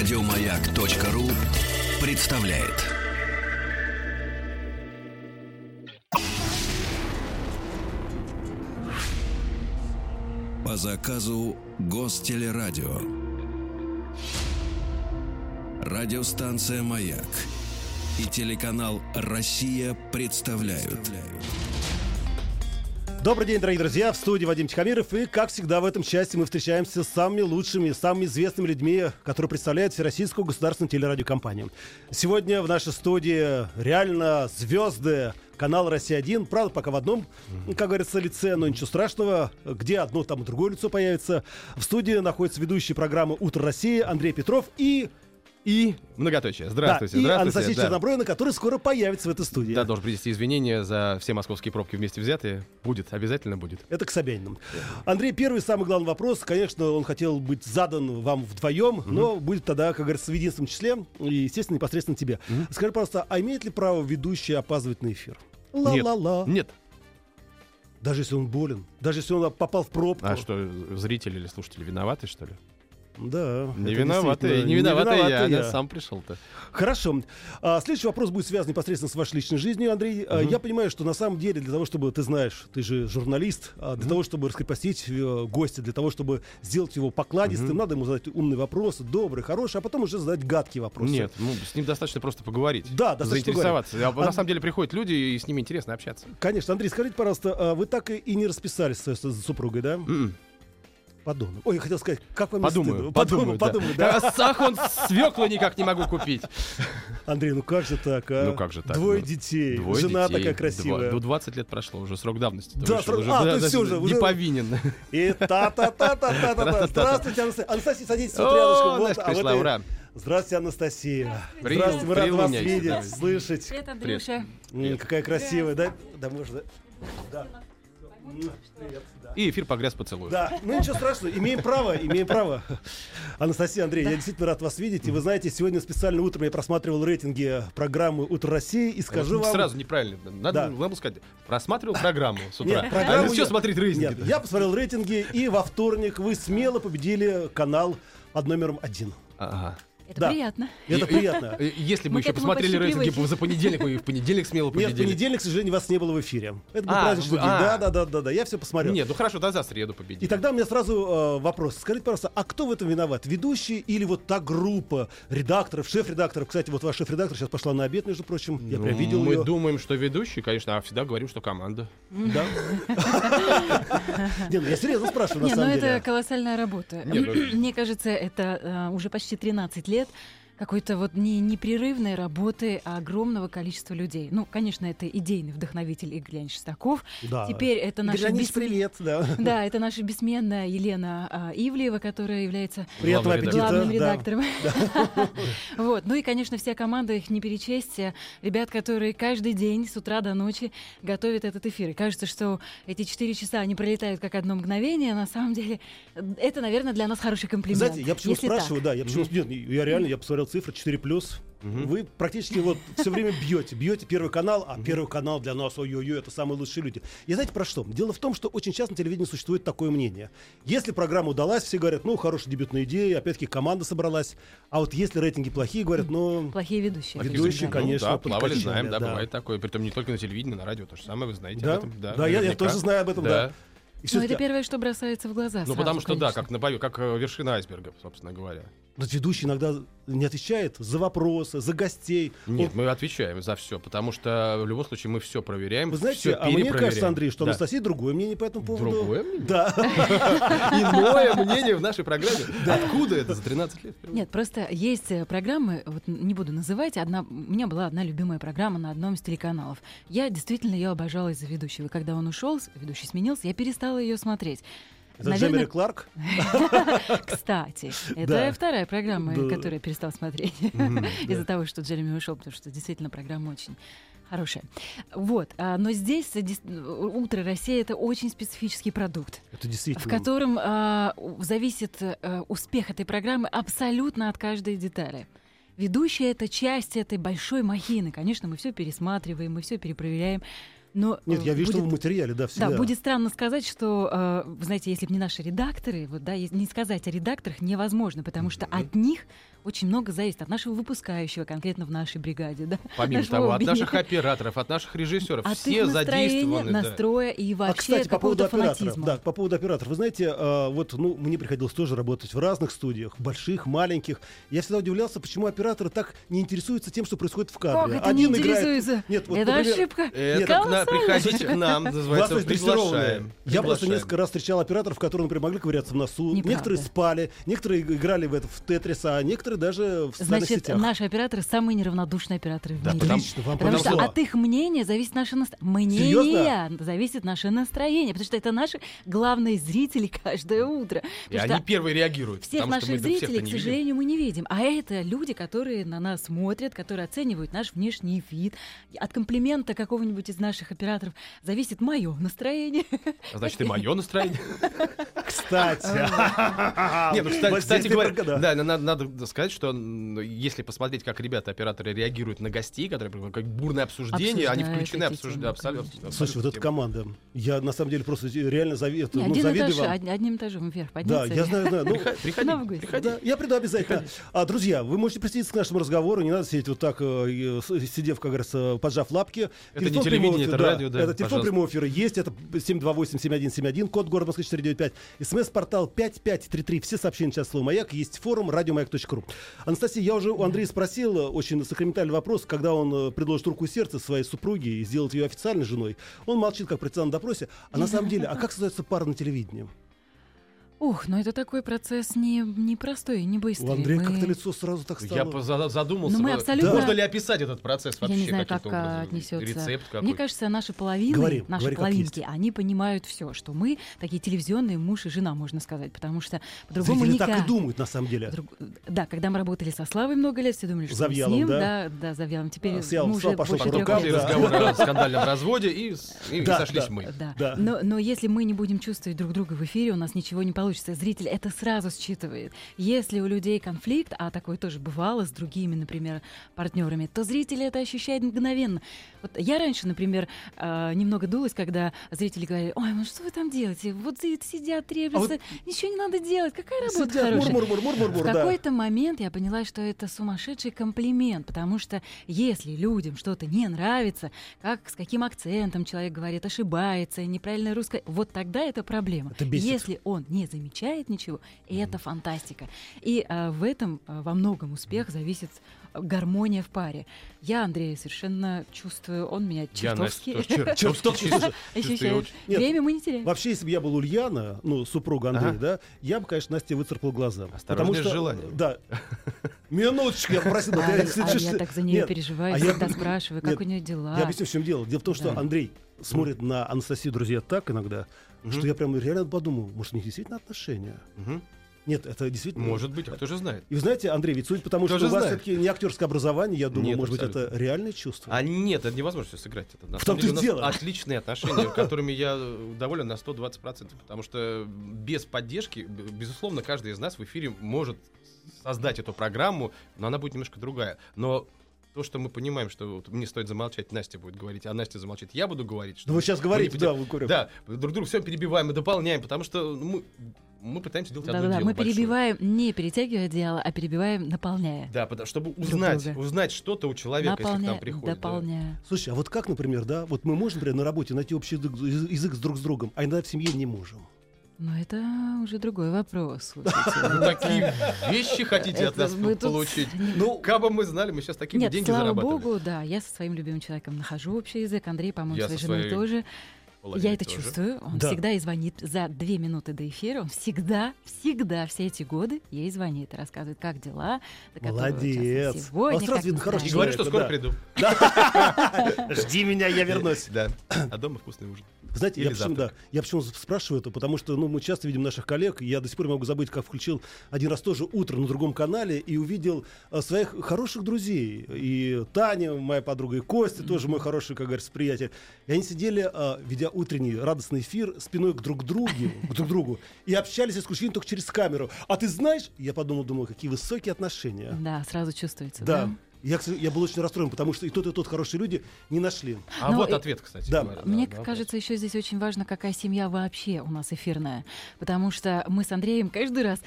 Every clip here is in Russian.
Радиомаяк.ру представляет. По заказу Гостелерадио. Радиостанция «Маяк» и телеканал «Россия» представляют. Добрый день, дорогие друзья, в студии Вадим Тихомиров. И, как всегда, в этом части мы встречаемся с самыми лучшими, самыми известными людьми, которые представляют Всероссийскую государственную телерадиокомпанию. Сегодня в нашей студии реально звезды канала «Россия-1». Правда, пока в одном, как говорится, лице, но ничего страшного. Где одно, там и другое лицо появится. В студии находится ведущий программы «Утро России» Андрей Петров и и многоточие. Здравствуйте, да, и здравствуйте. Анастасия да. Чернобровина, которая скоро появится в этой студии. Да, должен принести извинения за все московские пробки вместе взятые. Будет, обязательно будет. Это к Собяниным. Андрей, первый самый главный вопрос. Конечно, он хотел быть задан вам вдвоем, угу. но будет тогда, как говорится, в единственном числе. И, естественно, непосредственно тебе. Угу. Скажи, пожалуйста, а имеет ли право ведущий опаздывать на эфир? Ла-ла-ла. Нет. Даже если он болен, даже если он попал в пробку. А что, зрители или слушатели виноваты, что ли? Да. Не виноватый, не виноватый я, я сам пришел-то. Хорошо. А, следующий вопрос будет связан непосредственно с вашей личной жизнью, Андрей. Угу. Я понимаю, что на самом деле для того, чтобы ты знаешь, ты же журналист, а для угу. того, чтобы раскрепостить э, гостя, для того, чтобы сделать его покладистым, угу. надо ему задать умный вопрос, добрый, хороший, а потом уже задать гадкий вопрос. Нет, ну с ним достаточно просто поговорить. Да, достаточно заинтересоваться. А, а, на самом деле приходят люди, и с ними интересно общаться. Конечно. Андрей, скажите, пожалуйста, а вы так и не расписались с супругой, да? Mm-mm. Подумаю. Ой, я хотел сказать, как вам подумаю, подумаю, подумаю, да. да. Сахон свеклу никак не могу купить. Андрей, ну как же так, а? Ну как же так? Двое ну, детей, двое жена детей, такая красивая. Ну 20 лет прошло, уже срок давности. Да, срок, уже, а, да, то все уже. Не повинен. И та-та-та-та-та-та. Здравствуйте, Анастасия. Анастасия, садитесь вот рядышком. Вот, а пришла, ура. Здравствуйте, Анастасия. Здравствуйте, мы рады вас видеть, слышать. Привет, Андрюша. Какая красивая, да? Да, можно. Да. Привет. И эфир погряз поцелуй. Да, ну ничего страшного, имеем право, имеем право. Анастасия, Андрей, да. я действительно рад вас видеть. И вы знаете, сегодня специально утром я просматривал рейтинги программы «Утро России» и скажу вот, вам... Сразу неправильно. Надо, да. надо сказать, просматривал программу с утра. Нет, программу а все смотреть рейтинги. Нет, я посмотрел рейтинги, и во вторник вы смело победили канал под номером один. Ага. Это да. приятно. Это приятно. Если бы еще посмотрели рейтинги за понедельник, мы в понедельник смело победили. Нет, в понедельник, к сожалению, вас не было в эфире. Это был а, праздничный день. А. Да, да, да, да, да. Я все посмотрел. Нет, ну хорошо, да, за среду победили. И тогда у меня сразу э, вопрос. Скажите, пожалуйста, а кто в этом виноват? Ведущий или вот та группа редакторов, шеф-редакторов? Кстати, вот ваш шеф-редактор сейчас пошла на обед, между прочим. Я прям видел Мы думаем, что ведущий, конечно, а всегда говорим, что команда. Да? Не, ну я серьезно спрашиваю, на самом ну деле. ну это колоссальная работа. Мне кажется, это э, уже почти 13 лет лет какой-то вот не непрерывной работы огромного количества людей. Ну, конечно, это идейный вдохновитель Игорь Леонидович Шестаков. Да. Теперь это наша бес... привет, да. Да, это наша бессменная Елена а, Ивлеева, которая является Приятного главным аппетита. редактором. Да. вот. Ну и, конечно, вся команда, их не перечесть. Ребят, которые каждый день с утра до ночи готовят этот эфир. И кажется, что эти четыре часа, они пролетают как одно мгновение. На самом деле, это, наверное, для нас хороший комплимент. Знаете, я почему спрашиваю, да, я почему... Нет, я реально, я посмотрел цифры 4 плюс. Угу. Вы практически вот все время бьете, бьете первый канал, а первый канал для нас, ой-ой-ой, это самые лучшие люди. И знаете про что? Дело в том, что очень часто на телевидении существует такое мнение. Если программа удалась, все говорят, ну, хорошая дебютная идея, опять-таки команда собралась. А вот если рейтинги плохие, говорят, ну... Плохие ведущие. Ведущие, ведущие конечно. Ну, да, плавали, знаем, да, да, бывает такое. Притом не только на телевидении, на радио, то же самое, вы знаете да? об этом. Да, да я, я тоже знаю об этом, да. да. Но это первое, что бросается в глаза. Ну, потому что, да, как, на, как э, вершина айсберга, собственно говоря. Ведущий иногда не отвечает за вопросы, за гостей. Нет, Он... мы отвечаем за все, потому что в любом случае мы все проверяем. Вы знаете, а мне кажется, Андрей, что да. Анастасия другое мнение по этому поводу. Другое мнение? Да. Иное мнение в нашей программе. Откуда это за 13 лет? Нет, просто есть э, программы, вот не буду называть, одна, у меня была одна любимая программа на одном из телеканалов. Я действительно ее обожала из-за ведущего. И когда он ушел, ведущий сменился, я перестала ее смотреть. Это Наверное... Джемери Кларк? Кстати, это вторая программа, которую я перестал смотреть из-за того, что Джереми ушел, потому что действительно программа очень хорошая. Вот, а, но здесь «Утро России» — это очень специфический продукт. Это действительно. В котором а, зависит а, успех этой программы абсолютно от каждой детали. Ведущая — это часть этой большой махины. Конечно, мы все пересматриваем, мы все перепроверяем. Но, Нет, я вижу, будет, что в материале, да, всегда. Да, будет странно сказать, что, э, знаете, если бы не наши редакторы, вот, да, не сказать о редакторах невозможно, потому что mm-hmm. от них очень много зависит от нашего выпускающего, конкретно в нашей бригаде. Да? Помимо Нашего того, от наших операторов, от наших режиссеров, От все их задействованы. да. настроя и А, вообще кстати, по поводу операторов. Да, по поводу операторов. Вы знаете, э, вот, ну, мне приходилось тоже работать в разных студиях, больших, маленьких. Я всегда удивлялся, почему операторы так не интересуются тем, что происходит в кадре. Как это не играет- интересуется? Нет, вот, это например, ошибка. Это к на- приходите к нам, называется, дрессированная. приглашаем. Я просто несколько раз встречал операторов, которые, например, могли ковыряться в носу. Неправда. Некоторые спали, некоторые играли в, это, в Тетрис, а некоторые даже в Значит, сетях. наши операторы самые неравнодушные операторы в Да, мире. потому- Отлично, вам Потому что повезло. от их мнения зависит наше настроение. Серьезно? Мнение зависит наше настроение. Потому что это наши главные зрители каждое утро. И Потому они что первые реагируют. всех что наших зрителей, к не видим. сожалению, мы не видим. А это люди, которые на нас смотрят, которые оценивают наш внешний вид. От комплимента какого-нибудь из наших операторов зависит мое настроение. А Значит, и мое настроение. Кстати. Не, ну, кстати, говоря, да, на- надо, надо сказать, что если посмотреть, как ребята, операторы реагируют на гостей, которые приходят, как бурное обсуждение, они включены обсуждают абсолютно. Слушай, вот эта команда. Я на самом деле просто реально зави... Не, ну, один завидую этаж, вам. од- одним этажом вверх Да, подняться. я знаю, знаю. Ну, Приходи, приходи. Да, я приду обязательно. А, друзья, вы можете присоединиться к нашему разговору. Не надо сидеть вот так, э, э, сидев, как говорится, поджав лапки. Это не Телефон телевидение, прямого это эфира- радио, да, Это телефон пожалуйста. прямого эфира есть. Это 728-7171, код города Москвы 495. СМС-портал 5533. Все сообщения сейчас слово «Маяк». Есть форум радиомаяк.ру. Анастасия, я уже у Андрея спросил э, очень сакраментальный вопрос, когда он э, предложит руку и сердце своей супруге и сделать ее официальной женой. Он молчит, как представил на допросе. А на самом деле, а как создается пара на телевидении? Ух, ну это такой процесс не, не простой, не быстрый. У Андрея Мы- как-то лицо сразу так стало. Я поза- задумался, Ну, мы абсолютно- можно ли описать этот процесс Я вообще не знаю, как а, образом? отнесется. Рецепт какой? Мне кажется, наши половины, Говори, наши говори, половинки, они понимают все, что мы такие телевизионные муж и жена, можно сказать, потому что по-другому Зрители никак. так и думают, на самом деле. Друг- Да, когда мы работали со Славой много лет, все думали, что Завьялом, мы с ним, да? да, да, Завьялом. Теперь А, с Ялом мы уже пошел больше по трех рукам, лет. да. разговора о скандальном разводе и, и Да, сошлись да. мы. Да. Да. Но, но если мы не будем чувствовать друг друга в эфире, у нас ничего не получится. Зритель это сразу считывает. Если у людей конфликт, а такое тоже бывало с другими, например, партнерами, то зритель это ощущает мгновенно. Вот я раньше, например, э, немного дулась, когда зрители говорили, ой, ну что вы там делаете? Вот си- сидят, треплются, ничего не надо делать, какая работа Сидят, хорошая. мур-мур-мур-мур-мур, В да. какой-то момент я поняла, что это сумасшедший комплимент, потому что если людям что-то не нравится, как с каким акцентом человек говорит, ошибается, неправильно русское, вот тогда это проблема. Это бесит. Если он не замечает ничего, это фантастика. И а, в этом а, во многом успех зависит а, гармония в паре. Я Андрея совершенно чувствую, он меня чертовски ощущает. Время мы не теряем. Вообще, если бы я был Ульяна, ну, супруга Андрея, да, я бы, конечно, Насте выцарапал глаза. Осторожнее с желанием. Да. Минуточку, я попросил. вот А, я- а так за нее переживаю, а я- всегда спрашиваю, как у нее дела. Я объясню, в чем дело. Дело в том, что. Андрей смотрит на Анастасию, друзья, так иногда, что я прям реально подумал, может, у них действительно отношения? Мгм. Нет, это действительно... Может быть, а кто же знает? И вы знаете, Андрей, ведь судя по тому, Кто что у вас все-таки не актерское образование, я думаю, Нет, может быть, это абсолютно. реальное чувство. А нет, это невозможно сыграть. Это, на В том-то деле, дело. отличные отношения, которыми я э, доволен на 120%. Потому что без поддержки, безусловно, каждый из нас в эфире может создать эту программу, но она будет немножко другая. Но то, что мы понимаем, что вот мне стоит замолчать, Настя будет говорить, а Настя замолчит, я буду говорить. Что Да вы сейчас говорите, да, вы говорите. Да, друг друга все перебиваем и дополняем, потому что ну, мы, мы пытаемся делать одно Да-да-да, дело мы большое. перебиваем, не перетягивая одеяло, а перебиваем, наполняя. Да, потому, чтобы Друг узнать, друга. узнать что-то у человека, если к нам приходит. да. дополняя. Слушай, а вот как, например, да, вот мы можем, например, на работе найти общий язык, язык с друг с другом, а иногда в семье не можем. Но это уже другой вопрос. такие вещи хотите от нас получить? Ну, кабы мы знали, мы сейчас такие бы деньги слава зарабатывали. богу, да, я со своим любимым человеком нахожу общий язык, Андрей, по-моему, своей женой тоже. Я это чувствую. Он Да. всегда и звонит за две минуты до эфира. Он всегда, всегда все эти годы ей звонит и рассказывает, как дела. Молодец. Сегодня, А сразу как видно, хороший И говорит, что скоро приду. Жди меня, я вернусь. Да. А дома вкусный ужин. Знаете, я Или почему, да, завтрак. я почему спрашиваю это, потому что ну, мы часто видим наших коллег, я до сих пор не могу забыть, как включил один раз тоже утро на другом канале и увидел э, своих хороших друзей. И Таня, моя подруга, и Костя, тоже мой хороший, как говорится, приятель. И они сидели, э, ведя утренний радостный эфир, спиной к друг другу, к друг другу, и общались исключительно только через камеру. А ты знаешь, я подумал, думал, какие высокие отношения. Да, сразу чувствуется. Да. Да. Я, кстати, я был очень расстроен, потому что и тот, и тот хорошие люди не нашли. А Но вот и- ответ, кстати. Да. говоря, Мне вопрос. кажется, еще здесь очень важно, какая семья вообще у нас эфирная. Потому что мы с Андреем каждый раз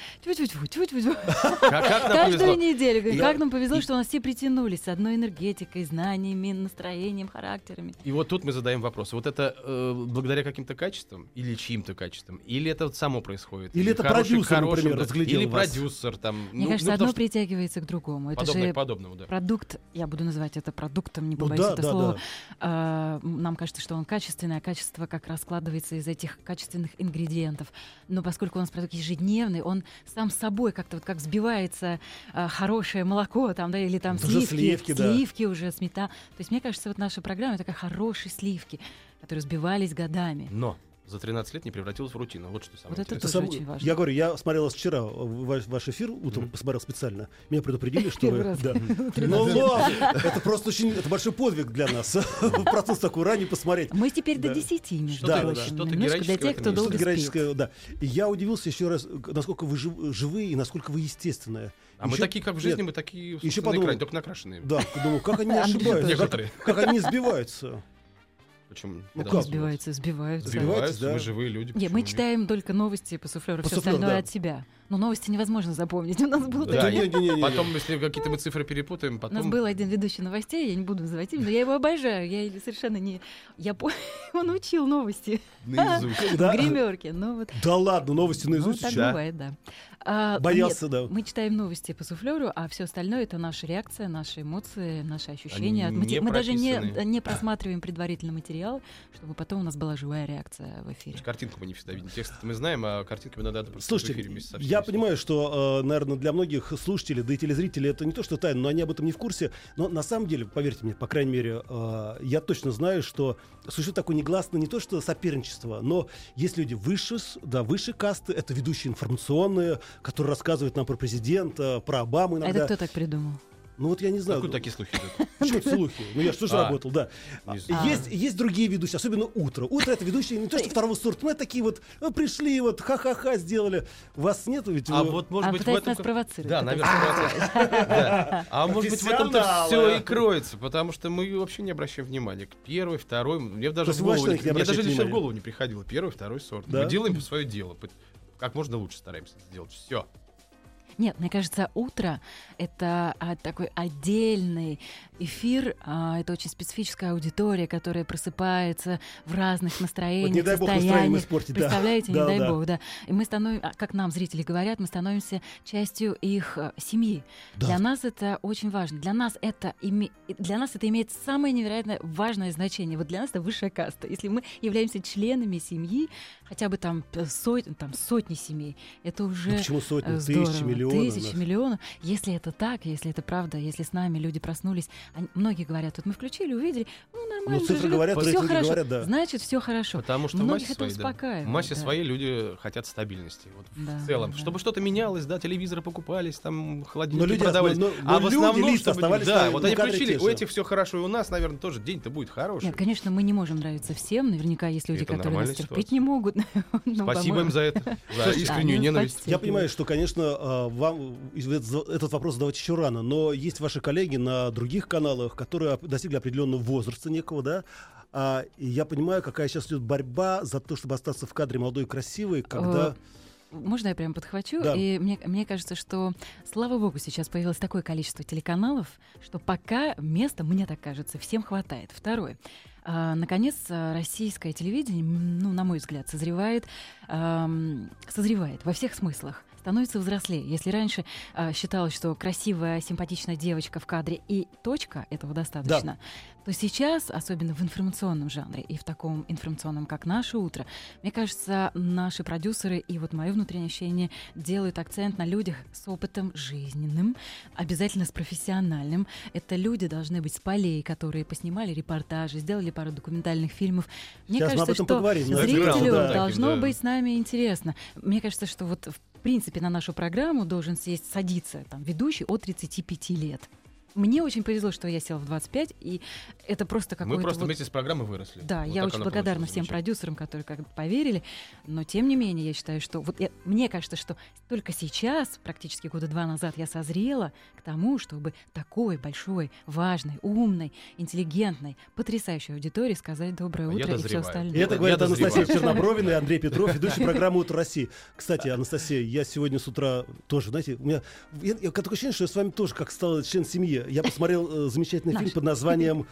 каждую неделю. Да. Как нам повезло, что у нас все притянулись с одной энергетикой, знаниями, настроением, характерами. И вот тут мы задаем вопрос. Вот это э, благодаря каким-то качествам или чьим-то качествам? Или это само происходит? Или это продюсер, например, разглядел Или продюсер там. Мне ну, кажется, ну, одно притягивается к другому. Это подобное же к подобному, да. Продукт, я буду называть это продуктом, не Ну побоюсь да, это да, слова. да. М, нам кажется, что он качественный, а качество как раз складывается из этих качественных ингредиентов. Но поскольку у нас продукт ежедневный, он сам собой как-то вот как взбивается а, хорошее молоко там, да, или там Это уже сливки, сливки, да. сливки уже, смета. То есть мне кажется, вот наша программа такая хорошие сливки, которые взбивались годами. Но за 13 лет не превратилось в рутину. Вот что самое Вот это тоже Сам- очень важно. Я говорю, я смотрел вчера ваш, ваш эфир, утром Мгм. посмотрел специально. Меня предупредили, что вы... Да. Ну ладно, это просто очень, это большой подвиг для нас. Процесс такой ранее посмотреть. Мы теперь до 10, между прочим. Что-то для героическое тех, кто долго героическое, да. И я удивился еще раз, насколько вы жив- живые и насколько вы естественные. А мы Еще- такие, как в жизни, Нет, мы такие еще на подумал. экране, только накрашенные. Да, думаю, как они ошибаются, как, Некоторые. как они сбиваются. Почему? Ну как? Сбиваются, сбиваются. Сбиваются, да. мы живые люди. Нет, мы читаем только новости по суфлеру, По все суфлеру, остальное да. от себя. Но новости невозможно запомнить. У нас был Да, такой- нет. Не-не-не-не. Потом, если какие-то мы цифры перепутаем, У потом... нас был один ведущий новостей, я не буду называть имя, но я его обожаю. Я совершенно не... Я по... Он учил новости наизусть. Да? в гримерке. Ну, вот. Да ладно, новости Ну, наизусть так еще. Да. бывает, да. А, Боялся, нет, да. Мы читаем новости по суфлеру, а все остальное это наша реакция, наши эмоции, наши ощущения. Они Мы, не мы даже не, не просматриваем предварительно материал, чтобы потом у нас была живая реакция в эфире. Картинку мы не всегда видим. Текст мы знаем, а картинками надо просто в Слушайте, эфире вместе со всеми я. Понимаю, что, наверное, для многих слушателей, да и телезрителей это не то, что тайна, но они об этом не в курсе. Но на самом деле, поверьте мне, по крайней мере, э, я точно знаю, что существует такое негласное не то, что соперничество, но есть люди выше, да, выше касты, это ведущие информационные, которые рассказывают нам про президента, про Обаму А иногда. это кто так придумал? Ну вот я не знаю. Откуда такие слухи идут? Это слухи? Ну я что же А. работал, да. А. Есть, есть другие ведущие, особенно утро. Утро это ведущие не то, что второго сорта, но это такие вот ну, пришли, вот ха-ха-ха сделали. Вас нет ведь? А вы- вот, может а быть, в этом... Да, наверное. А может быть, в этом-то все и кроется, потому что мы вообще не обращаем внимания. к Первый, второй, мне даже, в голову, не голову не приходило. Первый, второй сорт. Да? Мы делаем свое дело. Как можно лучше стараемся это сделать. Все. Нет, мне кажется, утро это а, такой отдельный эфир. а, это очень специфическая аудитория, которая просыпается в разных настроениях, Вот не дай бог настроение испортить, да. Представляете, не Да, дай да. бог, да. И мы становимся, как нам зрители говорят, мы становимся частью их э, семьи. Да. Для нас это очень важно. Для нас это име- для нас это имеет самое невероятно важное значение. Вот для нас это высшая каста. Если мы являемся членами семьи, хотя бы там э, сот- там сотни семей, это уже Ну, почему сотни, Э, тысячи, здорово. миллионы? Тысячи, нас? миллионов. Если это так, если это правда, если с нами люди проснулись, они- многие говорят, вот мы включили, увидели, ну нормально, Ну, цифры говорят, все хорошо, говорят, да. значит все хорошо. Потому что в Многих массе это да. успокаивает, В массе да. своей люди хотят стабильности. Вот Да, в целом. да. Чтобы что-то менялось, да, телевизоры покупались, там Но холодильники люди, продавались. но- но а в люди, основном, лица чтобы- оставались да, на- вот на они включили, у этих все хорошо, и у нас, наверное, тоже день-то будет хороший. Нет, конечно, мы не можем нравиться всем. Наверняка есть люди, Это которые нас терпеть ситуация. не могут. Ну, Спасибо им за это, за искреннюю ну, ненависть. Я понимаю, что, конечно, а, вам этот вопрос задавать еще рано, но есть ваши коллеги на других каналах, которые достигли определенного возраста некого, да, А, и я понимаю, какая сейчас идет борьба за то, чтобы остаться в кадре молодой и красивой, когда... Можно я прям подхвачу? Да. И мне, мне кажется, что, слава богу, сейчас появилось такое количество телеканалов, что пока места, мне так кажется, всем хватает. Второе. А, наконец, а, российское телевидение, ну, на мой взгляд, созревает, созревает во всех смыслах становится взрослее. Если раньше а, считалось, что красивая, симпатичная девочка в кадре и точка, этого достаточно, то сейчас, особенно в информационном жанре и в таком информационном, как «Наше утро», мне кажется, наши продюсеры и вот мое внутреннее ощущение делают акцент на людях с опытом жизненным, обязательно с профессиональным. Это люди должны быть с полей, которые поснимали репортажи, сделали пару документальных фильмов. Мне Сейчас мы кажется, об этом что поговорим, да. зрителю да. должно да. быть с нами интересно. Мне кажется, что вот в принципе на нашу программу должен сесть, садиться там, ведущий от 35 лет. Мне очень повезло, что я села в 25, и это просто какой-то... Мы просто вот- вместе с программой выросли. Да, Вот я очень благодарна всем продюсерам, которые как бы поверили, но тем не менее я считаю, что вот я- мне кажется, что только сейчас, практически года два назад, я созрела к тому, чтобы такой большой, важной, умной, интеллигентной, потрясающей аудитории сказать доброе А я утро и все дозреваю. И остальное. это Я говорит дозреваю. Анастасия Чернобровина и Андрей Петров, ведущий программы «Утро России». Кстати, Анастасия, я сегодня с утра тоже, знаете, у меня... Я, я такое ощущение, что я с вами тоже как стал член семьи. Я посмотрел э, замечательный фильм под названием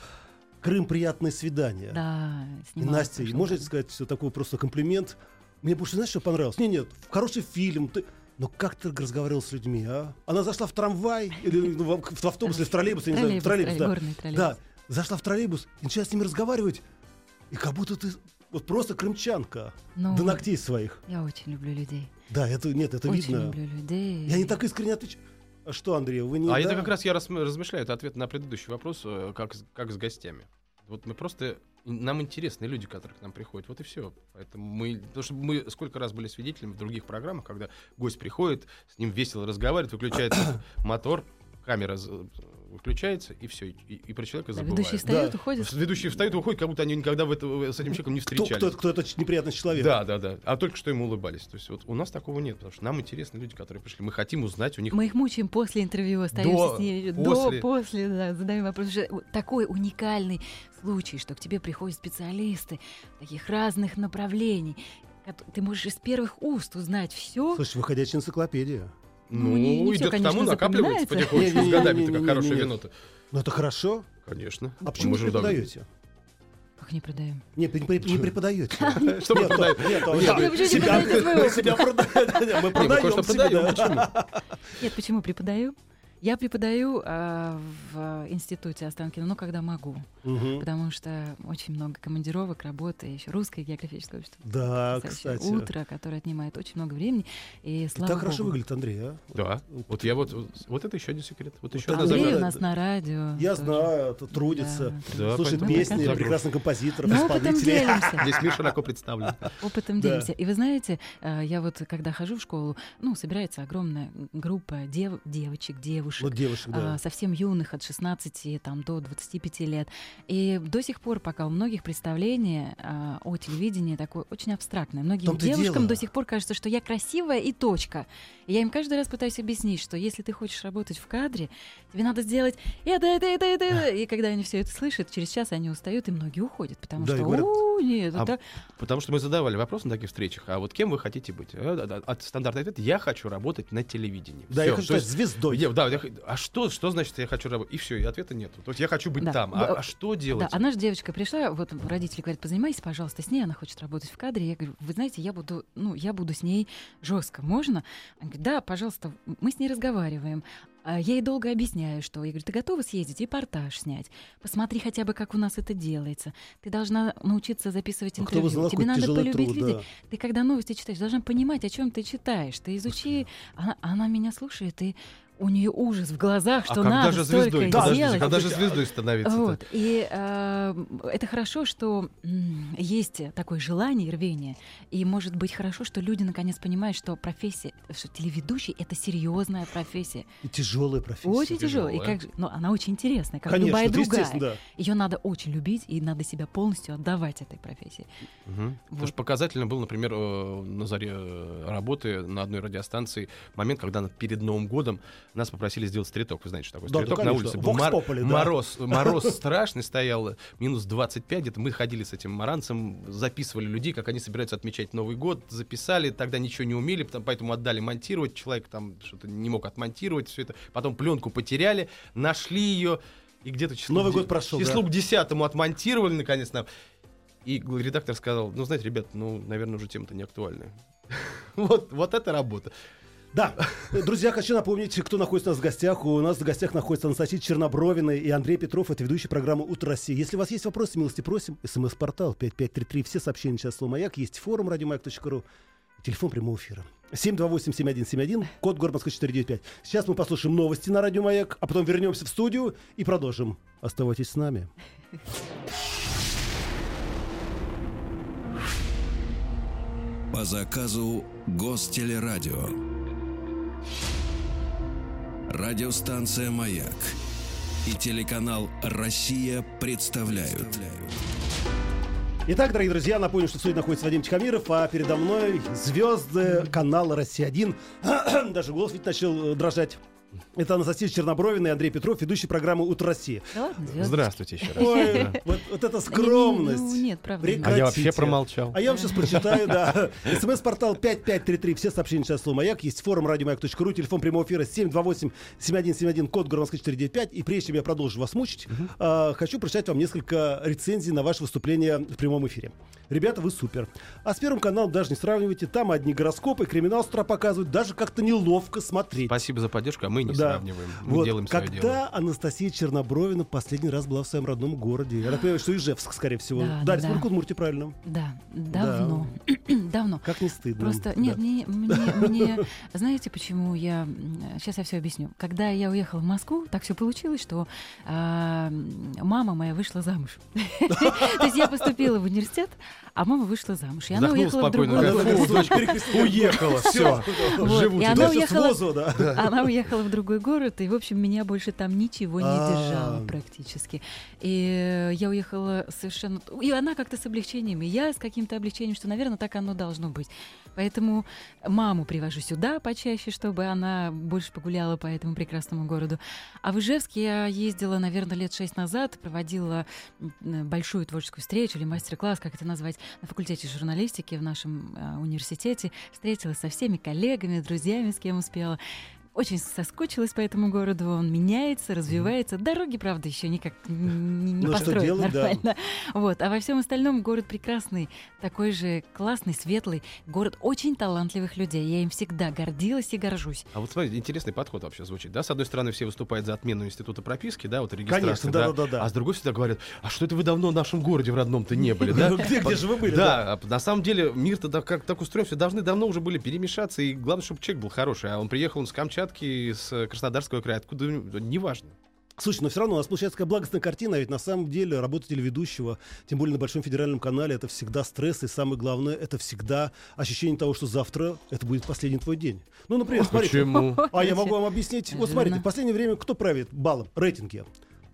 «Крым. Приятное свидание». Да, И Настя, можете сказать все такой просто комплимент? Мне больше, знаешь, что понравилось? Нет, нет, хороший фильм. Ты... Но как ты разговаривал с людьми, а? Она зашла в трамвай или ну, в, автобус или в троллейбус, я не знаю, в Троллейбус, да. троллейбус. Да, зашла в троллейбус и начала с ними разговаривать. И как будто ты вот просто крымчанка Ну, до ногтей своих. Я очень люблю людей. Да, это нет, это очень видно. люблю людей. Я не так искренне отвечаю. А что, Андрей, вы не... А да? это как раз я разм- размышляю, это ответ на предыдущий вопрос, э, как, как с гостями. Вот мы просто... Нам интересны люди, которые к нам приходят. Вот и все. Поэтому мы... Потому что мы сколько раз были свидетелями в других программах, когда гость приходит, с ним весело разговаривает, выключается мотор, камера выключается, и все. И, и про человека забывают. ведущий встает, Да. уходит. Ведущий встает и уходит, как будто они никогда в это, с этим человеком не кто, встречались. кто, кто этот неприятный человек? Да, да, да. А только что ему улыбались. То есть вот у нас такого нет, потому что нам интересны люди, которые пришли. Мы хотим узнать у них. Мы их мучаем после интервью, остаемся До, с ними после. до, после, да, задаем вопрос. Такой уникальный случай, что к тебе приходят специалисты таких разных направлений. Ты можешь из первых уст узнать все. Слушай, выходящая энциклопедия. Ну, Ну, не- не идет к тому, накапливается потихоньку с Не-не-не-не-не-не-не. годами, как хорошее вино-то. Ну это хорошо. Конечно. А почему вы преподаете? Как не продаем? Не, не, не преподаете. Что мы Нет, продаем? себя- продаете продаем. Мы продаем себя? Нет, почему преподаю? Я преподаю а, в институте Останкина, ну, когда могу. Мгм. Потому что очень много командировок, работы, еще русское географическое общество. Да, кстати. Утро, которое отнимает очень много времени. И слава Так хорошо богу. выглядит Андрей, а? Да. Вот я вот... Вот это еще один секрет. Вот еще Вот Андрей у нас на радио. Я тоже. знаю, трудится, Да, слушает песни Мы прекрасных композиторов, Ну, опытом исполнителей. делимся. Здесь мир широко представлен. Опытом Да. делимся. И вы знаете, э, я вот когда хожу в школу, ну, собирается огромная группа дев- девочек, девушек, Вот девушек, да. а, совсем юных, от 16 там, до 25 лет. И до сих пор, пока у многих представление а, о телевидении такое очень абстрактное. Многим девушкам дело. до сих пор кажется, что я красивая и точка. И я им каждый раз пытаюсь объяснить, что если ты хочешь работать в кадре, тебе надо сделать это, это, это, это. это». И когда они все это слышат, через час они устают, и многие уходят, потому Да, что, говорят, «У, нет, А это Потому что мы задавали вопрос на таких встречах. А вот кем вы хотите быть? Да, От стандартный ответ я хочу работать на телевидении. Да, Всё. я хочу То стать есть звездой. Я- да, я а что, что значит я хочу работать? И все, и ответа нет. То есть я хочу быть Да. там. А, а что делать? Да, а наша девочка пришла, вот родители говорят, позанимайся, пожалуйста, с ней, она хочет работать в кадре. Я говорю, вы знаете, я буду, ну, я буду с ней жестко, можно? Она говорит, да, пожалуйста, мы с ней разговариваем. А я ей долго объясняю, что я говорю, ты готова съездить и репортаж снять? Посмотри хотя бы, как у нас это делается. Ты должна научиться записывать кто интервью. бы знал, Тебе надо полюбить труд, людей. да. Ты когда новости читаешь, должна понимать, о чем ты читаешь. Ты изучи. Она, она меня слушает, и у нее ужас в глазах, а что когда надо же столько звездой? Да, Подождите, делать. когда же звездой становиться? Вот. И э, это хорошо, что есть такое желание и рвение. И может быть хорошо, что люди наконец понимают, что профессия, что телеведущий это серьезная профессия. И тяжелая профессия. Очень тяжелая. И как же, но она очень интересная, как Конечно, любая другая. да. Ее надо очень любить, и надо себя полностью отдавать этой профессии. Потому Вот. что показательно был, например, э, на заре э, работы на одной радиостанции момент, когда перед Новым годом нас попросили сделать стриток. Вы знаете, что такое Да, да, стриток на конечно. улице. Vox Мор- Populi, да. Мороз, мороз страшный стоял, минус 25 где-то. Мы ходили с этим маранцем, записывали людей, как они собираются отмечать Новый год, записали, тогда ничего не умели, поэтому отдали монтировать. Человек там что-то не мог отмонтировать все это. Потом пленку потеряли, нашли ее, и где-то число, Новый год прошел, числу да. к десятому отмонтировали, наконец, нам. И редактор сказал, ну, знаете, ребят, ну, наверное, уже тема-то не актуальная. Вот, вот это работа. Да, друзья, хочу напомнить, кто находится у нас в гостях. У нас в гостях находится Анастасия Чернобровина и Андрей Петров. Это ведущий программы «Утро России». Если у вас есть вопросы, милости просим. СМС-портал 5533. Все сообщения сейчас слово «Маяк». Есть форум радиомаяк.ру. Телефон прямого эфира. 728-7171, код Москвы 495. Сейчас мы послушаем новости на Радио Маяк, а потом вернемся в студию и продолжим. Оставайтесь с нами. По заказу Гостелерадио. Радиостанция «Маяк» и телеканал «Россия» представляют. Итак, дорогие друзья, напомню, что в студии находится Вадим Тихомиров, а передо мной звезды канала «Россия-1». Даже голос ведь начал э, дрожать. Это Анастасия Чернобровина и Андрей Петров, ведущий программы «Утро России». Да ладно. Здравствуйте еще раз. Ой, вот, вот эта скромность. Ну, нет, правда. А я вообще промолчал. А я вам сейчас прочитаю, да. СМС-портал 5533, все сообщения сейчас слово «Маяк». Есть форум радиомаяк.ру, телефон прямого эфира 728-7171, код Москвы 495. И прежде чем я продолжу вас мучить, а, хочу прочитать вам несколько рецензий на ваше выступление в прямом эфире. Ребята, вы супер. А с Первым каналом даже не сравнивайте. Там одни гороскопы, криминал с утра показывают. Даже как-то неловко смотреть. Спасибо за поддержку, а мы не Да. сравниваем. Мы Вот, делаем свое когда дело. Анастасия Чернобровина последний раз была в своем родном городе? Я так понимаю, что Ижевск, скорее всего. Да, Да, да, Республика да. Удмуртия, правильно. Да, давно. Давно. Как не стыдно. Просто Да. нет, мне, мне, мне- знаете, почему я сейчас я все объясню. Когда я уехала в Москву, так все получилось, что а, мама моя вышла замуж. То есть я поступила в университет, а мама вышла замуж. И она уехала в другой говорит, Она город. «Фу, дочка Уехала, все. Живу и она уехала, да. она уехала в другой город, и, в общем, меня больше там ничего не А. держало практически. И я уехала совершенно... И она как-то с облегчением, и я с каким-то облегчением, что, наверное, так оно должно быть. Поэтому маму привожу сюда почаще, чтобы она больше погуляла по этому прекрасному городу. А в Ижевск я ездила, наверное, лет шесть назад, проводила м, большую творческую встречу или мастер-класс, как это назвать, на факультете журналистики в нашем э, университете. Встретилась со всеми коллегами, друзьями, с кем успела. Очень соскучилась по этому городу, он меняется, развивается. Дороги, правда, еще никак не, не Ну, что построены делать, да. нормально. Вот. А во всем остальном город прекрасный, такой же классный, светлый, город очень талантливых людей. Я им всегда гордилась и горжусь. А вот смотрите, интересный подход вообще звучит. Да, с одной стороны, все выступают за отмену института прописки, да, вот регистрации, Конечно, да, да-да-да-да. А с другой всегда говорят, а что это вы давно в нашем городе в родном-то не были, да? Где, где же вы были? Да, а на самом деле мир-то да, как так устроен, все должны давно уже были перемешаться, и главное, чтобы человек был хороший. А он приехал он с Камчатки, с Краснодарского края, откуда, неважно. Слушай, но все равно у нас получается такая благостная картина, а ведь на самом деле работа телеведущего, тем более на большом федеральном канале, это всегда стресс, и самое главное, это всегда ощущение того, что завтра это будет последний твой день. Ну, например, смотрите. Почему? А я могу вам объяснить. Вот смотрите, в последнее время кто правит баллом? Рейтинги.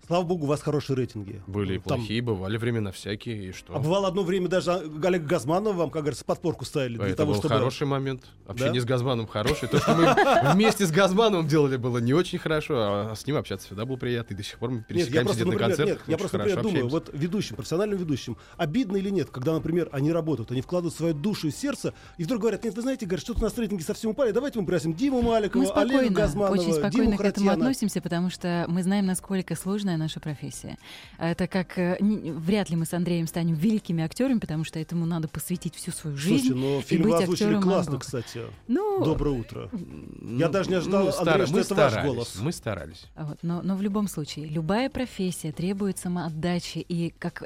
Слава богу, у вас хорошие рейтинги. Были и Там- плохие, бывали времена всякие, и что? А бывало одно время даже Олега Газманова вам, как говорится, подпорку ставили для Это того, был чтобы... хороший момент. Общение Да? с Газманом хороший. То, что мы вместе с Газмановым делали, было не очень хорошо, а с ним общаться всегда было приятно. И до сих пор мы Нет, я пересекаемся просто, где-то на например, концертах. нет, я очень просто, например, думаю, вот ведущим, профессиональным ведущим, обидно или нет, когда, например, они работают, они вкладывают свою душу и сердце, и вдруг говорят, нет, вы знаете, говорят, что-то у нас рейтинги совсем упали, давайте мы бросим Диму Маликова, Мы Олега спокойно, Газманова, очень спокойно Диму к этому относимся, потому что мы знаем, насколько сложная наша профессия. Это как э, вряд ли мы с Андреем станем великими актерами, потому что этому надо посвятить всю свою жизнь. Слушайте, но и фильм быть вы озвучили актером классно, могу. кстати. Ну, Доброе утро. Ну, Я даже не ожидал, ну, Андрей, что мы это ваш старались, голос. Мы старались. Вот, но, но в любом случае, любая профессия требует самоотдачи, и как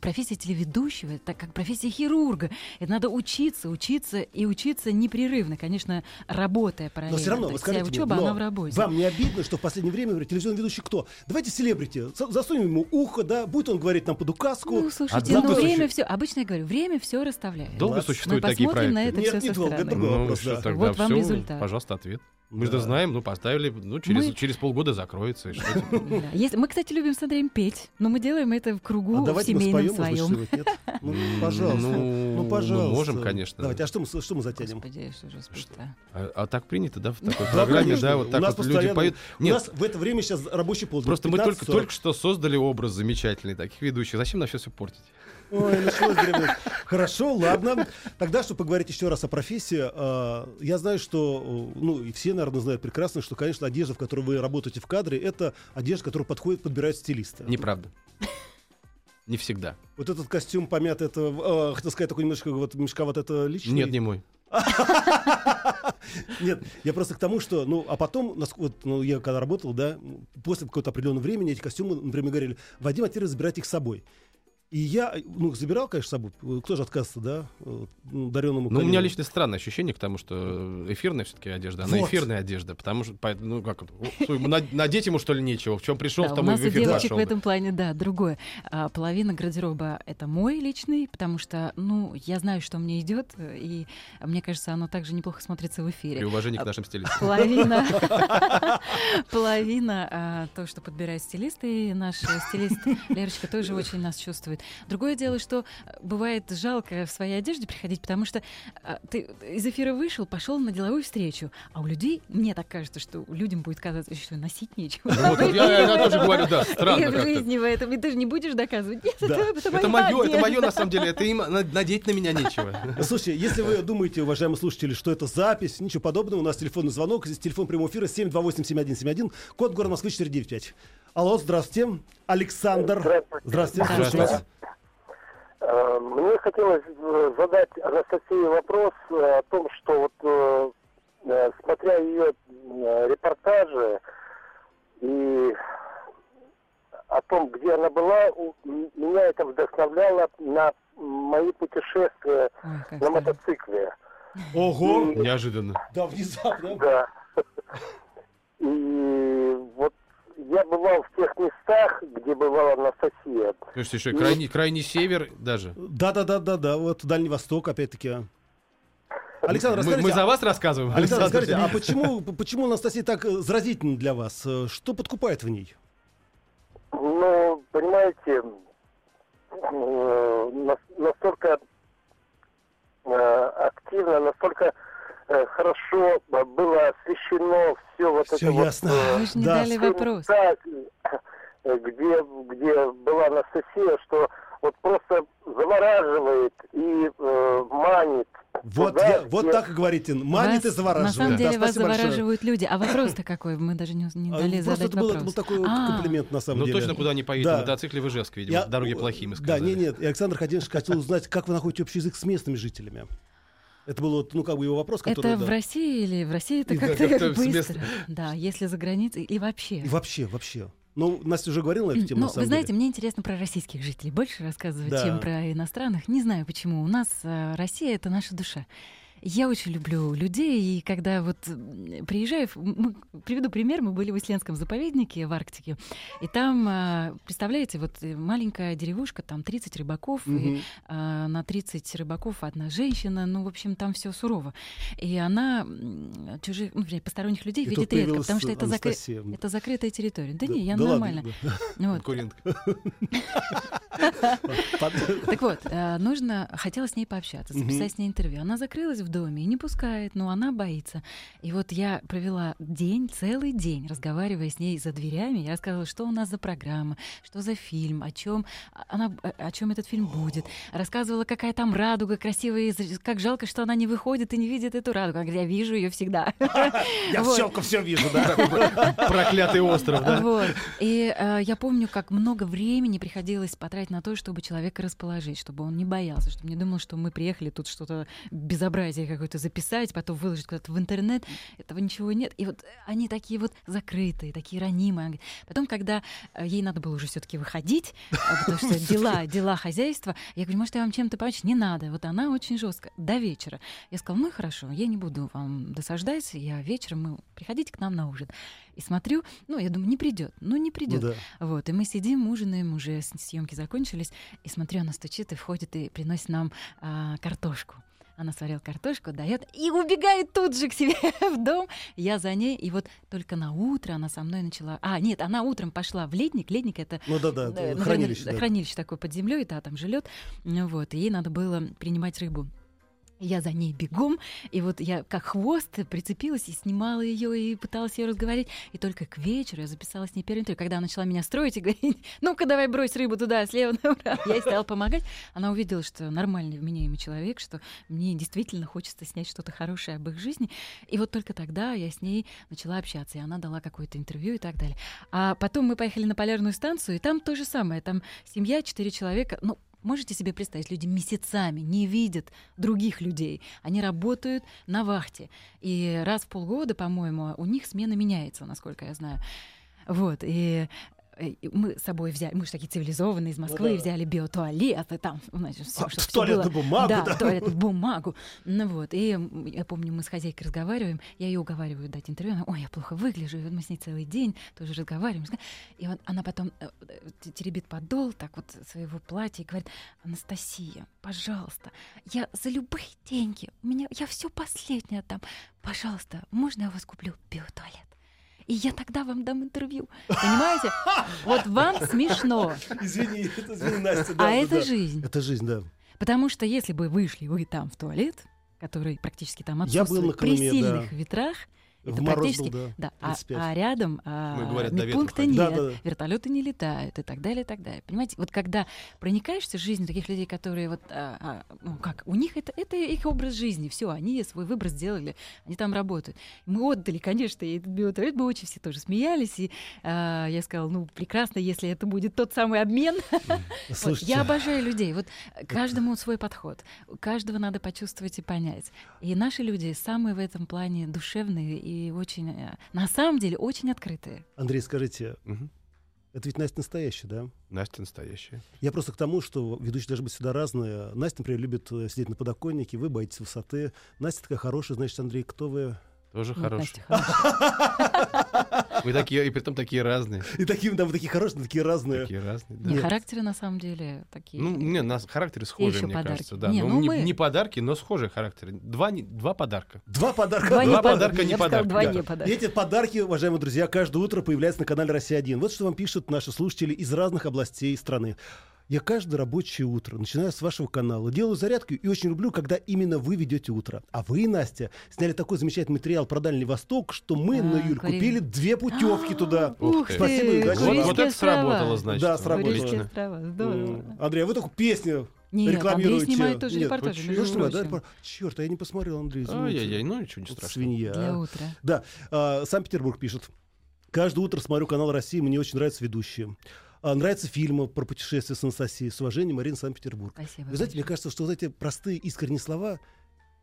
профессия телеведущего, это как профессия хирурга. Это надо учиться, учиться и учиться непрерывно, конечно, работая параллельно. Но все равно, вы скажите мне, учеба, но она в работе. вам не обидно, что в последнее время говорит, телевизионный ведущий кто? Давайте селебрити, за- засунем ему ухо, да, будет он говорить нам под указку. Ну, слушайте, долго ну, время все, обычно я говорю, время все расставляет. Долго существуют Мы такие посмотрим проекты? на это Нет, все не со долго, стороны. другой Ну, вопрос, да. Вот вам всё, результат. Пожалуйста, ответ. Мы Да. же знаем, ну, поставили, ну, через, Мы- через полгода закроется. И что теперь? Да. Если- Мы, кстати, любим сАндреем петь, но мы делаем это в кругу А давайте мы семейном споем, может быть, своем. нет? Ну, пожалуйста. ну, Ну, пожалуйста. мы можем, конечно. Давайте, а что мы, что мы затянем? Господи, что же спустя. А, а так принято, да, в такой программе, да, вот У так вот люди поют. У Нет, нас в это время сейчас рабочий полдень. просто мы только, 15-40. только что создали образ замечательный таких ведущих. Зачем нам все все портить? Ой, началось древнее. Хорошо, ладно. Тогда, чтобы поговорить еще раз о профессии, э, я знаю, что, ну, и все, наверное, знают прекрасно, что, конечно, одежда, в которой вы работаете в кадре, это одежда, которая подходит, подбирает стилисты. Неправда. Не всегда. Вот этот костюм помят, это, э, хотел сказать, такой немножко вот мешковат, это личный? Нет, не мой. Нет, я просто к тому, что, ну, а потом, вот, ну, я когда работал, да, после какого-то определенного времени эти костюмы, например, говорили, Вадим, а теперь забирайте их с собой. И я, ну, забирал, конечно, с собой. Кто же отказывается, да? ну, дареному Ну, у меня лично странное ощущение к тому, что эфирная все-таки одежда, она Вот. эфирная одежда, потому что, ну, как надеть ему, что ли, нечего, в чем пришел, Да, в том и в у эфир девочек пошел. в этом плане, да, другое. А, половина гардероба — это мой личный, потому что, ну, я знаю, что мне идет, и мне кажется, оно также неплохо смотрится в При эфире. уважении к нашим стилистам. Половина, половина а, то, что подбирает стилист, и наш стилист Лерочка тоже очень нас чувствует. Другое дело, что э, бывает жалко в своей одежде приходить, потому что а, ты из эфира вышел, пошел на деловую встречу, а у людей, мне так кажется, что людям будет казаться, что носить нечего. Вот, вот я, я тоже говорю, да, И странно в как-то. жизни в этом. И ты же не будешь доказывать. Нет, Да. это, это, Это мое, это мое на самом деле, это им на- надеть на меня нечего. Слушайте, если вы думаете, уважаемые слушатели, что это запись, ничего подобного, у нас телефонный звонок, здесь телефон прямого эфира 728-7171, код города Москвы 495. Алло, здравствуйте. Александр. Здравствуйте. Здравствуйте. Здравствуйте. Э, Мне хотелось э, задать Анастасии вопрос э, о том, что вот смотря ее репортажи и о том, где она была, меня это вдохновляло на мои путешествия Ой, на мотоцикле. Ого. Неожиданно. Да, внезапно. Да. И вот я бывал в тех местах, где бывала Анастасия. Слушайте, еще и крайний, крайний север даже. Да, да, да, да, да. Вот Дальний Восток, опять-таки. Александр, Мы, мы за а- вас рассказываем. Александр, скажите, а Александр. почему, почему Анастасия так э, заразительна для вас? Э, Что подкупает в ней? Ну, понимаете, э, нас- настолько активно, настолько хорошо э, было освещено все вот Всё это ясно. вот... э, Вы же не Да. дали все вопрос. э, где, где была Анастасия, что вот просто завораживает и э, манит. Вот, туда, я, вот где- так и говорите. Манит и Вас- завораживает. На самом Да, деле вас спасибо большое. завораживают люди. А вопрос-то какой? Мы даже не, не А, дали Просто задать это был, это вопрос. был такой вот А, комплимент на самом Ну деле. точно куда не поедете, Да. мотоцикле в Ижевск, видимо, Я- дороги плохие, мы Да, сказали. нет, нет. И Александр Ходинский хотел узнать, как вы находите общий язык с местными жителями. Это был, вот, ну, как бы его вопрос, который... Это да. в России или в России это как-то с быстро? места. Да, если за границей и вообще. И вообще, вообще. Ну, Настя уже говорила эту тему, Ну, на самом вы знаете, деле. мне интересно про российских жителей больше рассказывать, Да. чем про иностранных. Не знаю почему. У нас э, Россия это наша душа. Я очень люблю людей, и когда вот приезжаю, приведу пример, мы были в Исленском заповеднике в Арктике, и там, а, представляете, вот э, маленькая деревушка, там 30 рыбаков, и Мгм. а, на 30 рыбаков одна женщина, ну, в общем, там все сурово. И она чужих, ну, вернее, посторонних людей И видит редко, потому что это, закры- это закрытая территория. Да, не, я да ладно, нормально. да. Вот. Так вот, э, нужно, хотела с ней пообщаться, записать с ней интервью. Она закрылась в доме и не пускает, но она боится. И вот я провела день, целый день, разговаривая с ней за дверями. Я рассказывала, что у нас за программа, что за фильм, о чем она, о чем этот фильм будет. Рассказывала, какая там радуга красивая, как жалко, что она не выходит и не видит эту радугу. Она говорит, я вижу ее всегда. Я щелку все вижу, да. Проклятый остров, да? Вот. И э, я помню, как много времени приходилось потратить на то, чтобы человека расположить, чтобы он не боялся, чтобы не думал, что мы приехали тут что-то безобразие какое-то записать, потом выложить куда-то в интернет. Этого ничего нет. И вот они такие вот закрытые, такие ранимые. Потом, когда э, ей надо было уже все-таки выходить, э, потому что дела, дела хозяйства, я говорю, может, я вам чем-то помочь? Не надо. Вот она очень жестко. До вечера. Я сказала, ну хорошо, я не буду вам досаждать, я вечером, мы приходите к нам на ужин. И смотрю, ну, я думаю, не придет, ну, не Ну придет. да. Вот, и мы сидим, ужинаем, уже съемки закончились, и смотрю, она стучит и входит и приносит нам а, картошку. Она сварила картошку, дает и убегает тут же к себе в дом. Я за ней, и вот только на утро она со мной начала. А, нет, она утром пошла в ледник. Ледник это Ну да, да, хранилище. да. хранилище такое под землей, да, там живет. Ну Вот, и ей надо было принимать рыбу. Я за ней бегом, и вот я как хвост прицепилась и снимала ее и пыталась ее разговорить. И только к вечеру я записала с ней первое интервью, когда она начала меня строить и говорить, ну-ка давай брось рыбу туда, слева направо. Я ей стала помогать. Она увидела, что нормальный вменяемый человек, что мне действительно хочется снять что-то хорошее об их жизни. И вот только тогда я с ней начала общаться, и она дала какое-то интервью и так далее. А потом мы поехали на полярную станцию, и там то же самое. Там семья, четыре человека. Ну, Можете себе представить, люди месяцами не видят других людей. Они работают на вахте. И раз в полгода, по-моему, у них смена меняется, насколько я знаю. Вот. И мы с собой взяли, мы же такие цивилизованные из Москвы, Ну да. взяли биотуалет, и там, значит, все, А, что туалетную было. бумагу, да, да. туалетную бумагу. Ну вот, и я помню, мы с хозяйкой разговариваем, я ее уговариваю дать интервью, она, ой, я плохо выгляжу, и вот мы с ней целый день тоже разговариваем. И вот она потом э, э, теребит подол так вот своего платья и говорит, Анастасия, пожалуйста, я за любые деньги, у меня, я все последнее отдам, пожалуйста, можно я у вас куплю биотуалет? И я тогда вам дам интервью. Понимаете? Вот вам смешно. Извини, это, извини, Настя. да, А да, это да. жизнь. Это жизнь, да. Потому что если бы вышли вы там в туалет, который практически там Я был на отсутствует при сильных да. ветрах, это мороз практически, был, да. да, а, 35. а рядом а, говорят, ходили. нет, Да, да, да. вертолеты не летают и так далее, и так далее. Понимаете, вот когда проникаешься в жизнь таких людей, которые вот, а, а, ну как, у них это, это их образ жизни, все, они свой выбор сделали, они там работают. Мы отдали, конечно, и этот биотуалет, мы очень все тоже смеялись, и а, я сказала, ну прекрасно, если это будет тот самый обмен, Вот, Слушайте, я обожаю людей. Вот каждому свой подход. Каждого надо почувствовать и понять. И наши люди самые в этом плане душевные и очень, э, на самом деле, очень открытые. Андрей, скажите, Мгм. это ведь Настя настоящая, да? Настя настоящая. Я просто к тому, что ведущие должны быть всегда разные. Настя, например, любит э, сидеть на подоконнике, вы боитесь высоты. Настя такая хорошая, значит, Андрей, кто вы? Тоже хорошая. Вы такие, и при том такие разные. И такие, да, вы такие хорошие, такие разные. Такие разные, да. Не, Нет. характеры на самом деле такие. Ну, не, нас характеры схожие, еще мне подарки. кажется. Да. Не, Ну, ну не, мы- не подарки, но схожие характеры. Два, не- два подарка. Два подарка. Два, не Два подарка, подарка, не подарка, Два да. не И подарка. эти подарки, уважаемые друзья, каждое утро появляются на канале «Россия-1». Вот что вам пишут наши слушатели из разных областей страны. Я каждое рабочее утро, начиная с вашего канала, делаю зарядку и очень люблю, когда именно вы ведете утро. А вы, Настя, сняли такой замечательный материал про Дальний Восток, что мы А, на Юль Курили. купили две путевки туда. Ух ты. ты, Спасибо и удачи. Вот, вот это сработало, значит. Да, сработало. Андрей, а вы только песню Нет, Андрей рекламируете. снимает тоже Нет, репортажи, почему? Ну что, да, прочим. черт, а я не посмотрел, Андрей, извините. Ай-яй-яй, ну ничего не Вот страшного. Свинья. Для а. утра. Да, а, Санкт-Петербург пишет. Каждое утро смотрю канал России, мне очень нравятся ведущие. А, нравятся фильмы про путешествия с Анастасией. С уважением, Марина Санкт-Петербург. Спасибо. Вы знаете, мне большое. кажется, что вот эти простые, искренние слова,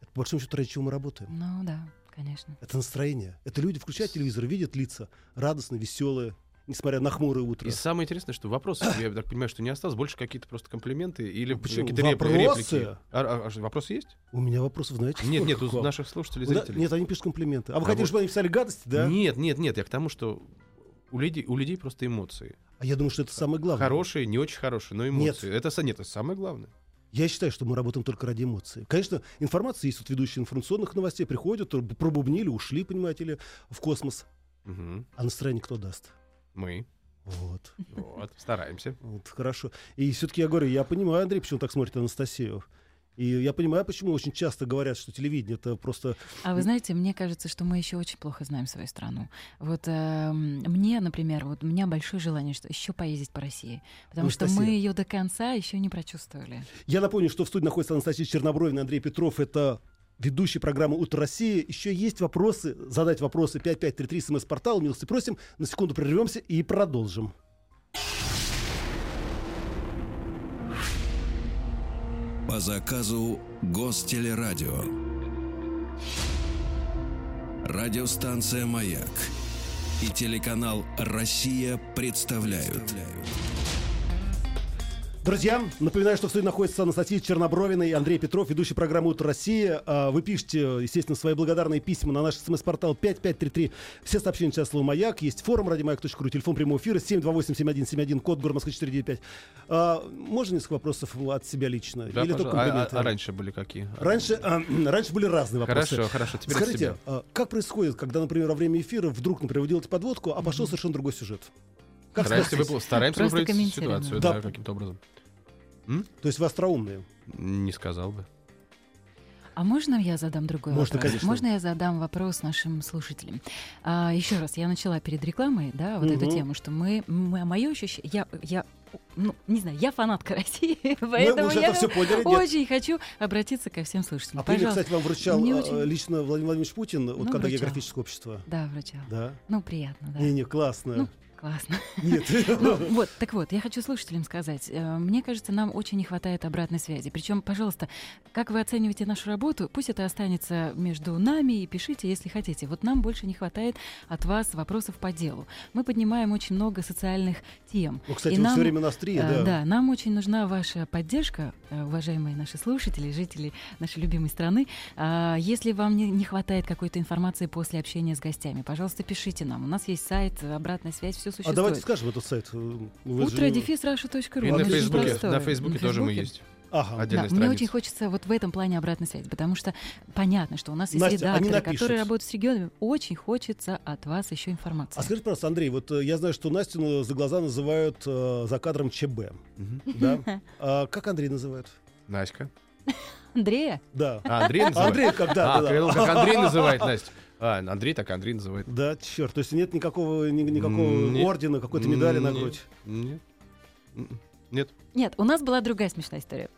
это по большому счету ради чего мы работаем. Ну да, конечно. Это настроение. Это люди включают телевизор, видят лица радостные, веселые, несмотря на хмурое утро. И самое интересное, что вопросов, я так понимаю, что не осталось, больше какие-то просто комплименты или Ну, почему? какие-то Вопросы? реплики. А, а- а вопросы есть? У меня вопросов, знаете, Нет, нет, у наших слушателей, да, зрителей. Нет, они пишут комплименты. А вы А хотели, вот- чтобы они писали гадости, да? Нет, нет, нет, я к тому, что у людей, у людей просто эмоции. А я думаю, что это самое главное. Хорошие, не очень хорошие, но Нет. эмоции. Это, са- нет, это самое главное. Я считаю, что мы работаем только ради эмоций. Конечно, информация есть, вот ведущие информационных новостей приходят, пробубнили, ушли, понимаете ли, в космос. Мгм. А настроение кто даст? Мы. Вот, Вот, стараемся. вот хорошо. И все-таки я говорю, я понимаю, Андрей, почему так смотрит на Анастасию. И я понимаю, почему очень часто говорят, что телевидение это просто... А вы знаете, мне кажется, что мы еще очень плохо знаем свою страну. Вот эм, мне, например, вот у меня большое желание, что еще поездить по России, потому что мы Анастасия. ее до конца еще не прочувствовали. Я напомню, что в студии находится Анастасия Чернобровина, Андрей Петров. Это ведущий программы «Утро России». Еще есть вопросы, задать вопросы 5533 смс-портал. Милости просим. На секунду прервемся и продолжим. По заказу Гостелерадио. Радиостанция «Маяк» и телеканал «Россия» представляют. Друзья, напоминаю, что в студии находится Анастасия Чернобровина и Андрей Петров, ведущий программы «Утро России». А, Вы пишете, естественно, свои благодарные письма на наш смс-портал 5533. Все сообщения сейчас слово «Маяк». Есть форум радиомаяк.ру, телефон прямого эфира 728-7171, код город Москвы 495. А, можно несколько вопросов от себя лично? Да, Или только. А- а, а раньше были какие? Раньше, а, раньше были разные вопросы. Хорошо, хорошо. Теперь Скажите, а, как происходит, когда, например, во время эфира вдруг, например, вы делаете подводку, а пошел совершенно другой сюжет? Как Стараемся, выпол- стараемся выправить ситуацию, Да. да, каким-то образом. То есть вы остроумные? Не сказал бы. А можно я задам другой Можно, вопрос? конечно. Можно я задам вопрос нашим слушателям? А, еще раз, я начала перед рекламой, да, вот эту Мгм. тему, что мы, мы мое ощущение, я, я, ну, не знаю, я фанатка России, Мы поэтому уже я это все поняли. Нет. очень хочу обратиться ко всем слушателям. А премию, Пожалуйста. кстати, вам вручал Мне а, очень- лично Владимир Владимирович Путин, вот Ну, когда вручал. географическое общество. Да, вручал. Да? Ну, приятно, да. Не-не, классно. Ну, Классно. Нет. Ну, вот, так вот, я хочу слушателям сказать. э, Мне кажется, нам очень не хватает обратной связи. Причем, пожалуйста, как вы оцениваете нашу работу, пусть это останется между нами и пишите, если хотите. Вот нам больше не хватает от вас вопросов по делу. Мы поднимаем очень много социальных тем. Ну, кстати, И вы нам, все время на острие, Э, да. Да, нам очень нужна ваша поддержка, э, уважаемые наши слушатели, жители нашей любимой страны. А, Если вам не, не хватает какой-то информации после общения с гостями, пожалуйста, пишите нам. У нас есть сайт, обратная связь, все А существует. давайте скажем этот сайт. Утро дефис. И на Фейсбуке, на Фейсбуке тоже мы есть. Ага. Отдельная Да, мне очень хочется вот в этом плане обратной связи, потому что понятно, что у нас есть Настя, редакторы, которые работают с регионами. Очень хочется от вас еще информации. А скажите, пожалуйста, Андрей, вот э, я знаю, что Настю ну, за глаза называют э, за кадром ЧБ. Да? А как Андрей называют? Наська. Андрея, Да. А, Андрей А называет? Андрей когда? А, да, да. как Андрей называет Настя. А, Андрей так Андрей называет. Да, черт, то есть нет никакого, ни- никакого нет. ордена, какой-то медали на М, грудь. Нет. М-м. Нет. Нет, у нас была другая смешная история.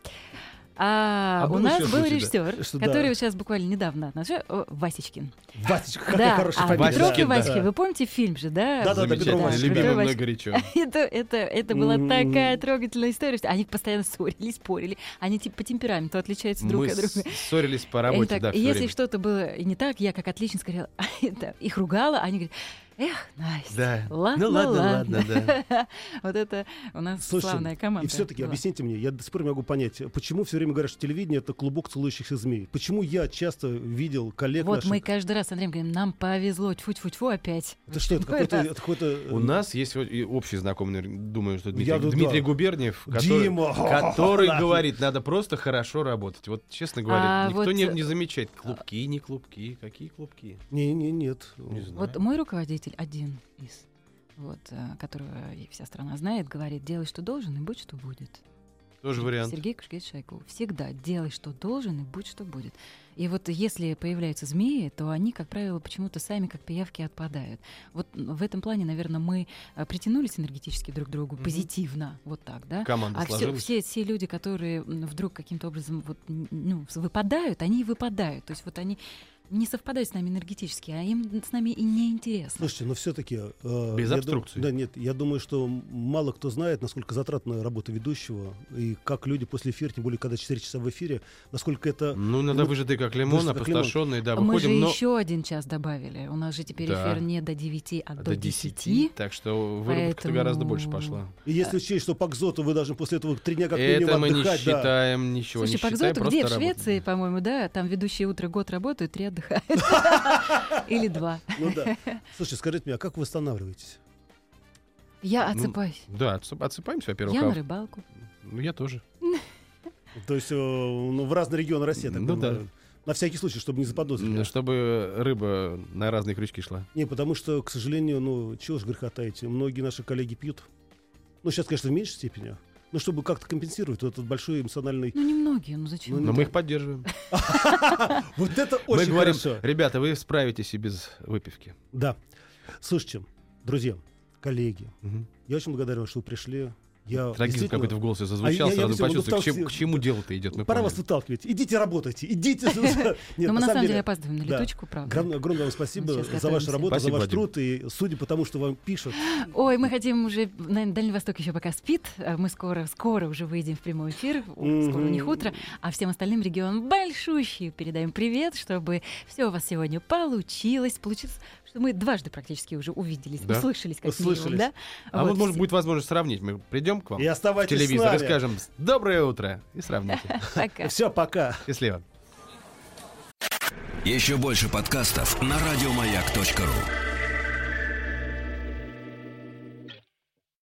А, А у нас был да? режиссер, который да. сейчас буквально недавно от нас, о, Васечкин. Васечка, какая да, хорошая а фамилия. Петровка и да. Васька, Да. вы помните фильм же, да? Да-да-да, Петров Замечательно. Васька. Любимый Петров мной горячо. Это, это, это была М. такая трогательная история, что они постоянно ссорились, спорили. Они типа по темпераменту отличаются друг Мы от друга. ссорились по работе, так, да, если что-то было не так, я как отлично говорила, это, их ругала, они говорят, эх, Настя, Да. ладно, Ну ладно, ладно, да. Вот это у нас Слушайте, славная команда. И все-таки объясните мне, я до сих пор не могу понять, почему все время говорят, что телевидение это клубок целующихся змей? Почему я часто видел коллег Вот наших... мы каждый раз с Андреем говорим, нам повезло, тьфу-тьфу-тьфу опять. Это что, это какой-то... это? Это какой-то... У нас есть общий знакомый, думаю, что Дмитрий, Я тут, Дмитрий да. Губерниев, который, Дима! который говорит, надо просто хорошо работать. Вот, честно говоря, А никто вот, не, э, не замечает. Клубки, не клубки, какие клубки? Не, не, нет. Не знаю. Вот мой руководитель один из, вот, э, которого и вся страна знает, говорит, делай, что должен, и будь, что будет. Тоже вариант. Сергей Кушкевич Шойгу. Всегда делай, что должен, и будь, что будет. И вот если появляются змеи, то они, как правило, почему-то сами, как пиявки, отпадают. Вот в этом плане, наверное, мы э, притянулись энергетически друг к другу Мгм. позитивно, вот так, да? Команда А все, сложилась. все, все люди, которые вдруг каким-то образом вот, ну, выпадают, они и выпадают. То есть вот они не совпадают с нами энергетически, а им с нами и не интересно. Слушайте, но все-таки... Без обструкций. да, нет, я думаю, что мало кто знает, насколько затратна работа ведущего, и как люди после эфира, тем более, когда 4 часа в эфире, насколько это... Ну, иногда Вот выжатый как лимон, выжатый как лимон. опустошенный, да, Мы же выходим, но еще один час добавили. У нас же теперь Да. эфир не до 9, а, а до до 10. 10, так что выработка гораздо Поэтому- больше пошла. И если учесть, что по Кзоту вы должны после этого три дня как минимум Это мы не отдыхать, да. считаем ничего, Слушай, не по считаем, где? В работаем. Швеции, по-моему, да? Там ведущие утро год работают, три отдыхают. Или два. Ну да. Слушай, скажите мне, а как вы восстанавливаетесь? Я Ну, отсыпаюсь. Да, отсып- отсыпаемся, во-первых. Я а- на рыбалку. Ну, я тоже. То есть э, ну, в разные регионы России, так Ну понимаю. На всякий случай, чтобы не заподозрили. М, Чтобы рыба на разные крючки шла. Не, потому что, к сожалению, ну, чего ж греха таить, многие наши коллеги пьют. Ну, сейчас, конечно, в меньшей степени. Но чтобы как-то компенсировать вот этот большой эмоциональный... Ну, немногие, ну зачем? Но мы их поддерживаем. Вот это Мы очень говорим, хорошо. ребята, вы справитесь и без выпивки. Да. Слушайте, друзья, коллеги, я очень благодарен, что вы пришли. Я Трагизм какой-то в голосе А зазвучал, я- я сразу всё, ну, почувствовал, к чему, вталкиваю. к чему дело-то идет. Мы Пора поняли. вас выталкивать. Идите работайте, идите. Но мы на самом деле опаздываем на летучку, правда. Огромное, вам спасибо за вашу работу, за ваш труд. И судя по тому, что вам пишут, Ой, мы хотим уже, наверное, Дальний Восток еще пока спит. а Мы скоро, скоро уже выйдем в прямой эфир. Скоро у них утро. А всем остальным регионам большущий передаем привет, чтобы все у вас сегодня получилось. Получилось, что мы дважды практически уже увиделись, Да? услышались как Услышались. минимум, да? А вот, может, все- будет возможность сравнить. Мы придем к вам и в оставайтесь с телевизор и скажем «Доброе утро» и сравните. Пока. Все, пока. Счастливо. Еще больше подкастов на радиомаяк.ру.